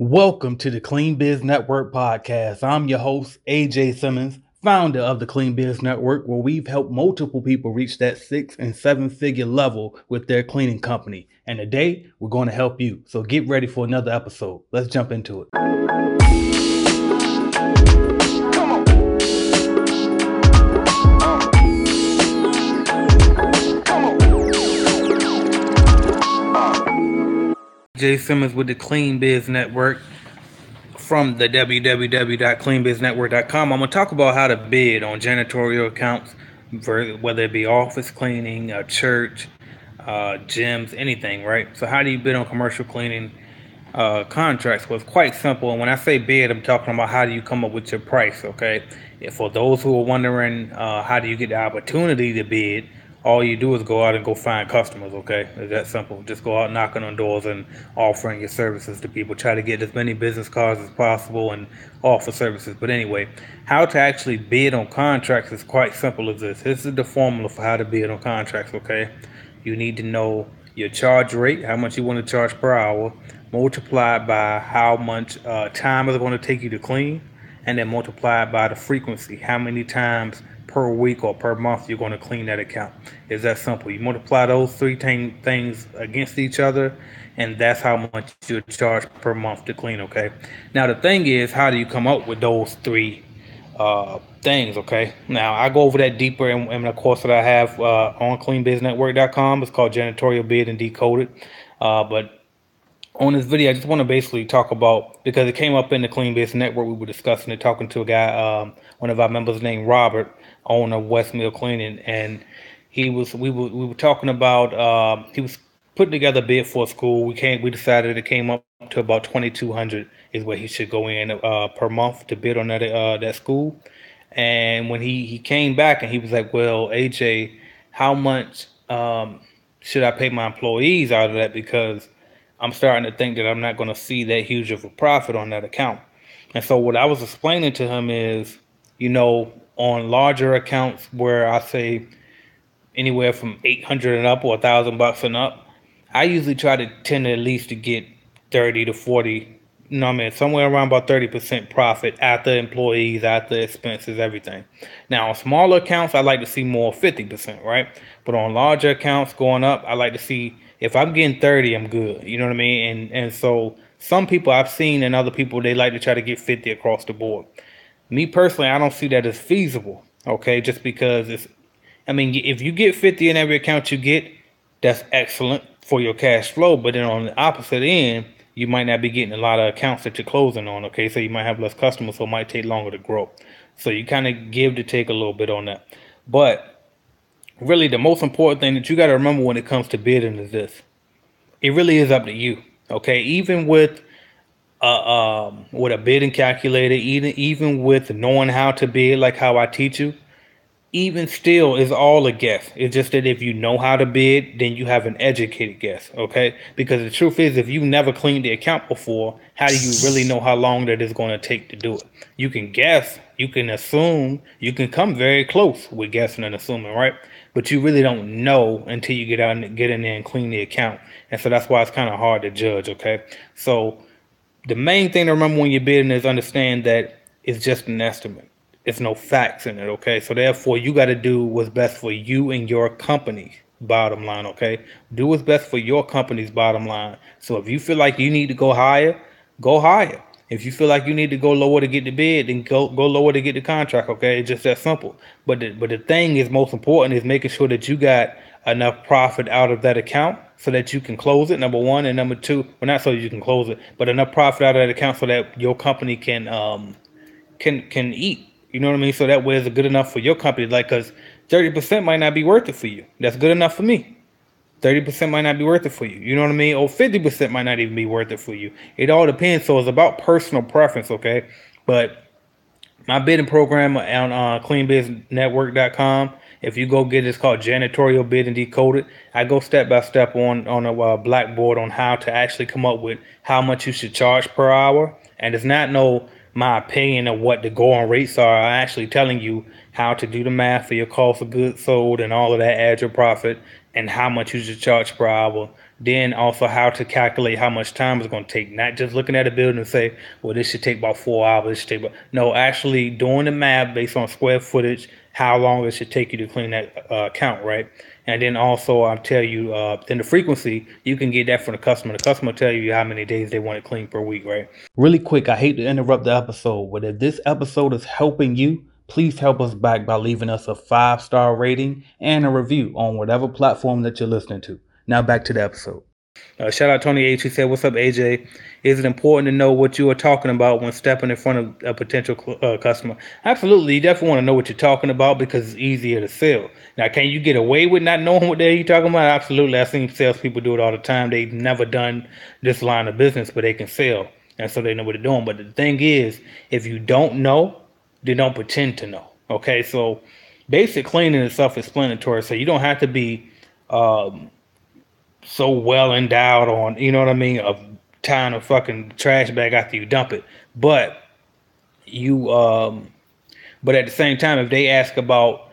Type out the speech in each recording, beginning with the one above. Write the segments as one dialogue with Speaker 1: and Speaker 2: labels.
Speaker 1: Welcome to the Clean Biz Network podcast. I'm your host, AJ Simmons, founder of the Clean Biz Network, where we've helped multiple people reach that six and seven figure level with their cleaning company. And today we're going to help you. So get ready for another episode. Let's jump into it. Jay Simmons with the Clean Biz Network from the www.cleanbiznetwork.com. I'm going to talk about how to bid on janitorial accounts, for, whether it be office cleaning, a church, uh, gyms, anything, right? So, how do you bid on commercial cleaning uh, contracts? Well, it's quite simple. And when I say bid, I'm talking about how do you come up with your price, okay? If for those who are wondering, uh, how do you get the opportunity to bid? All you do is go out and go find customers, okay? It's that simple. Just go out knocking on doors and offering your services to people. Try to get as many business cards as possible and offer services. But anyway, how to actually bid on contracts is quite simple as this. This is the formula for how to bid on contracts, okay? You need to know your charge rate, how much you want to charge per hour, multiplied by how much uh, time is going to take you to clean, and then multiplied by the frequency, how many times – per week or per month you're going to clean that account. It's that simple. You multiply those three t- things against each other, and that's how much you charge per month to clean. Okay. Now the thing is, how do you come up with those three uh, things? Okay. Now I go over that deeper in, in course that I have uh, on CleanBizNetwork.com. It's called Janitorial Bid and Decoded. Uh, but on this video, I just want to basically talk about because it came up in the Clean Biz Network. We were discussing it, talking to a guy, um, one of our members named Robert, owner of West Mill Cleaning, and he was we were we were talking about uh, he was putting together a bid for a school. We came we decided it came up to about twenty two hundred is what he should go in uh, per month to bid on that uh, that school. And when he he came back and he was like, "Well, AJ, how much um, should I pay my employees out of that because I'm starting to think that I'm not going to see that huge of a profit on that account." And so what I was explaining to him is, you know, on larger accounts where I say anywhere from 800 and up or a thousand bucks and up, I usually try to tend to at least to get 30 to 40, you know I mean, somewhere around about 30% profit after employees, after expenses, everything. Now, on smaller accounts, I like to see more 50%, right? But on larger accounts going up, I like to see if I'm getting 30, I'm good. You know what I mean? And and so some people I've seen and other people they like to try to get 50 across the board. Me personally, I don't see that as feasible. Okay, just because it's, I mean, if you get 50 in every account you get, that's excellent for your cash flow. But then on the opposite end, you might not be getting a lot of accounts that you're closing on. Okay, so you might have less customers, so it might take longer to grow. So you kind of give to take a little bit on that. But really, the most important thing that you got to remember when it comes to bidding is this: it really is up to you. Okay, even with uh, um, with a bidding calculator, even even with knowing how to bid, like how I teach you, even still is all a guess. It's just that if you know how to bid, then you have an educated guess, okay? Because the truth is, if you've never cleaned the account before, how do you really know how long that is going to take to do it? You can guess, you can assume, you can come very close with guessing and assuming, right? But you really don't know until you get out and get in there and clean the account, and so that's why it's kind of hard to judge, okay? So the main thing to remember when you're bidding is understand that it's just an estimate. It's no facts in it, okay? So therefore, you got to do what's best for you and your company. Bottom line, okay? Do what's best for your company's bottom line. So if you feel like you need to go higher, go higher. If you feel like you need to go lower to get the bid, then go go lower to get the contract. Okay, it's just that simple. But the, but the thing is most important is making sure that you got enough profit out of that account so that you can close it. Number one, and number two, well, not so you can close it, but enough profit out of that account so that your company can um can can eat. You know what I mean? So that way it's good enough for your company. Like, cause thirty percent might not be worth it for you. That's good enough for me. Thirty percent might not be worth it for you. You know what I mean? Or fifty percent might not even be worth it for you. It all depends. So it's about personal preference, okay? But my bidding program on uh, CleanBizNetwork.com if you go get it, it's called janitorial bid and decoded. I go step by step on on a uh, blackboard on how to actually come up with how much you should charge per hour, and it's not no my opinion of what the going rates are. I'm actually telling you how to do the math for your cost of goods sold and all of that, add your profit, and how much you should charge per hour then also how to calculate how much time it's going to take. Not just looking at a building and say, well, this should take about four hours. This should take about, no, actually doing the math based on square footage, how long it should take you to clean that uh, account, right? And then also I'll tell you, uh, then the frequency, you can get that from the customer. The customer will tell you how many days they want it clean per week, right? Really quick, I hate to interrupt the episode, but if this episode is helping you, please help us back by leaving us a five star rating and a review on whatever platform that you're listening to. Now back to the episode. Uh, shout out Tony H. He said, "What's up, AJ? Is it important to know what you are talking about when stepping in front of a potential uh, customer? Absolutely. You definitely want to know what you're talking about because it's easier to sell. Now, can you get away with not knowing what they're talking about? Absolutely. I've seen salespeople do it all the time. They've never done this line of business, but they can sell, and so they know what they're doing. But the thing is, if you don't know, then don't pretend to know. Okay, so basic cleaning is self-explanatory. So you don't have to be um, so well endowed on, you know what I mean, of tying a fucking trash bag after you dump it. But you, um, but at the same time, if they ask about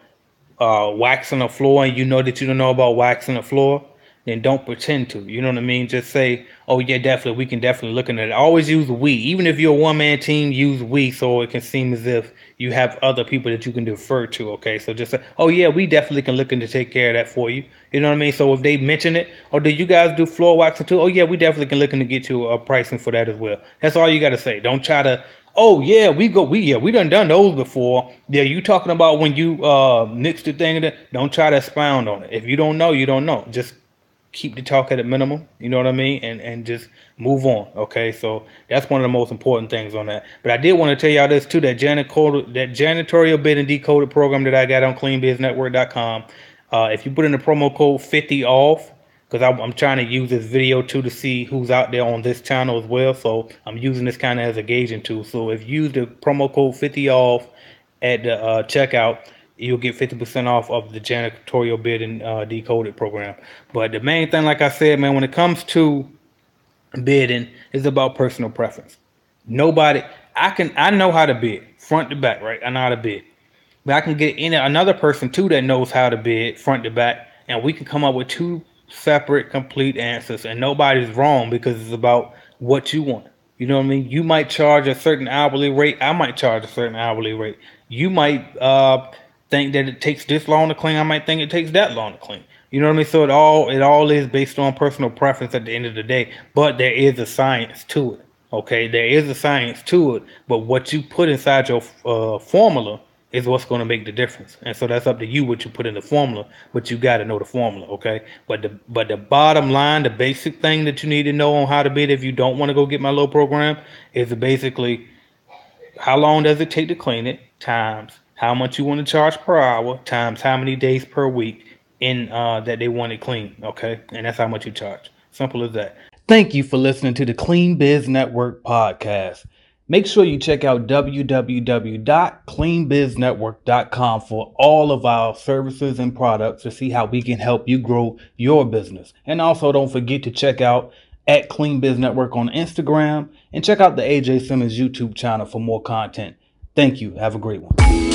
Speaker 1: uh, waxing the floor and you know that you don't know about waxing the floor, then don't pretend to. You know what I mean? Just say, oh yeah, definitely, we can definitely look at it. Always use we. Even if you're a one man team, use we so it can seem as if you have other people that you can defer to. Okay, so just say, oh yeah, we definitely can look into take care of that for you. You know what I mean? So if they mention it, or oh, do you guys do floor waxing too? Oh yeah, we definitely can look into get you a pricing for that as well. That's all you got to say. Don't try to. Oh yeah, we go. We yeah, we done done those before. Yeah, you talking about when you uh mix the thing? Don't try to expound on it. If you don't know, you don't know. Just keep the talk at a minimum, you know what I mean, and and just move on. Okay, so that's one of the most important things on that. But I did want to tell y'all this too: that janitorial that janitorial bid and decoded program that I got on CleanBizNetwork.com. Uh, if you put in the promo code 50 off, because I'm trying to use this video too to see who's out there on this channel as well. So I'm using this kind of as a gauging tool. So if you use the promo code 50 off at the uh, checkout you'll get 50% off of the janitorial bid and uh, decoded program. But the main thing, like I said, man, when it comes to bidding, is about personal preference. Nobody, I can, I know how to bid front to back, right? I know how to bid, but I can get in another person too that knows how to bid front to back, and we can come up with two separate, complete answers, and nobody's wrong because it's about what you want. You know what I mean? You might charge a certain hourly rate. I might charge a certain hourly rate. You might uh, think that it takes this long to clean. I might think it takes that long to clean. You know what I mean? So it all it all is based on personal preference at the end of the day. But there is a science to it. Okay, there is a science to it. But what you put inside your uh, formula is what's going to make the difference. And so that's up to you what you put in the formula. But you got to know the formula. Okay. But the but the bottom line, the basic thing that you need to know on how to bid if you don't want to go get my low program is basically how long does it take to clean it times how much you want to charge per hour times how many days per week in uh, that they want it clean. Okay, and that's how much you charge. Simple as that. Thank you for listening to the Clean Biz Network podcast. Make sure you check out www.cleanbiznetwork.com for all of our services and products to see how we can help you grow your business. And also, don't forget to check out at Clean Biz Network on Instagram and check out the AJ Simmons YouTube channel for more content. Thank you. Have a great one.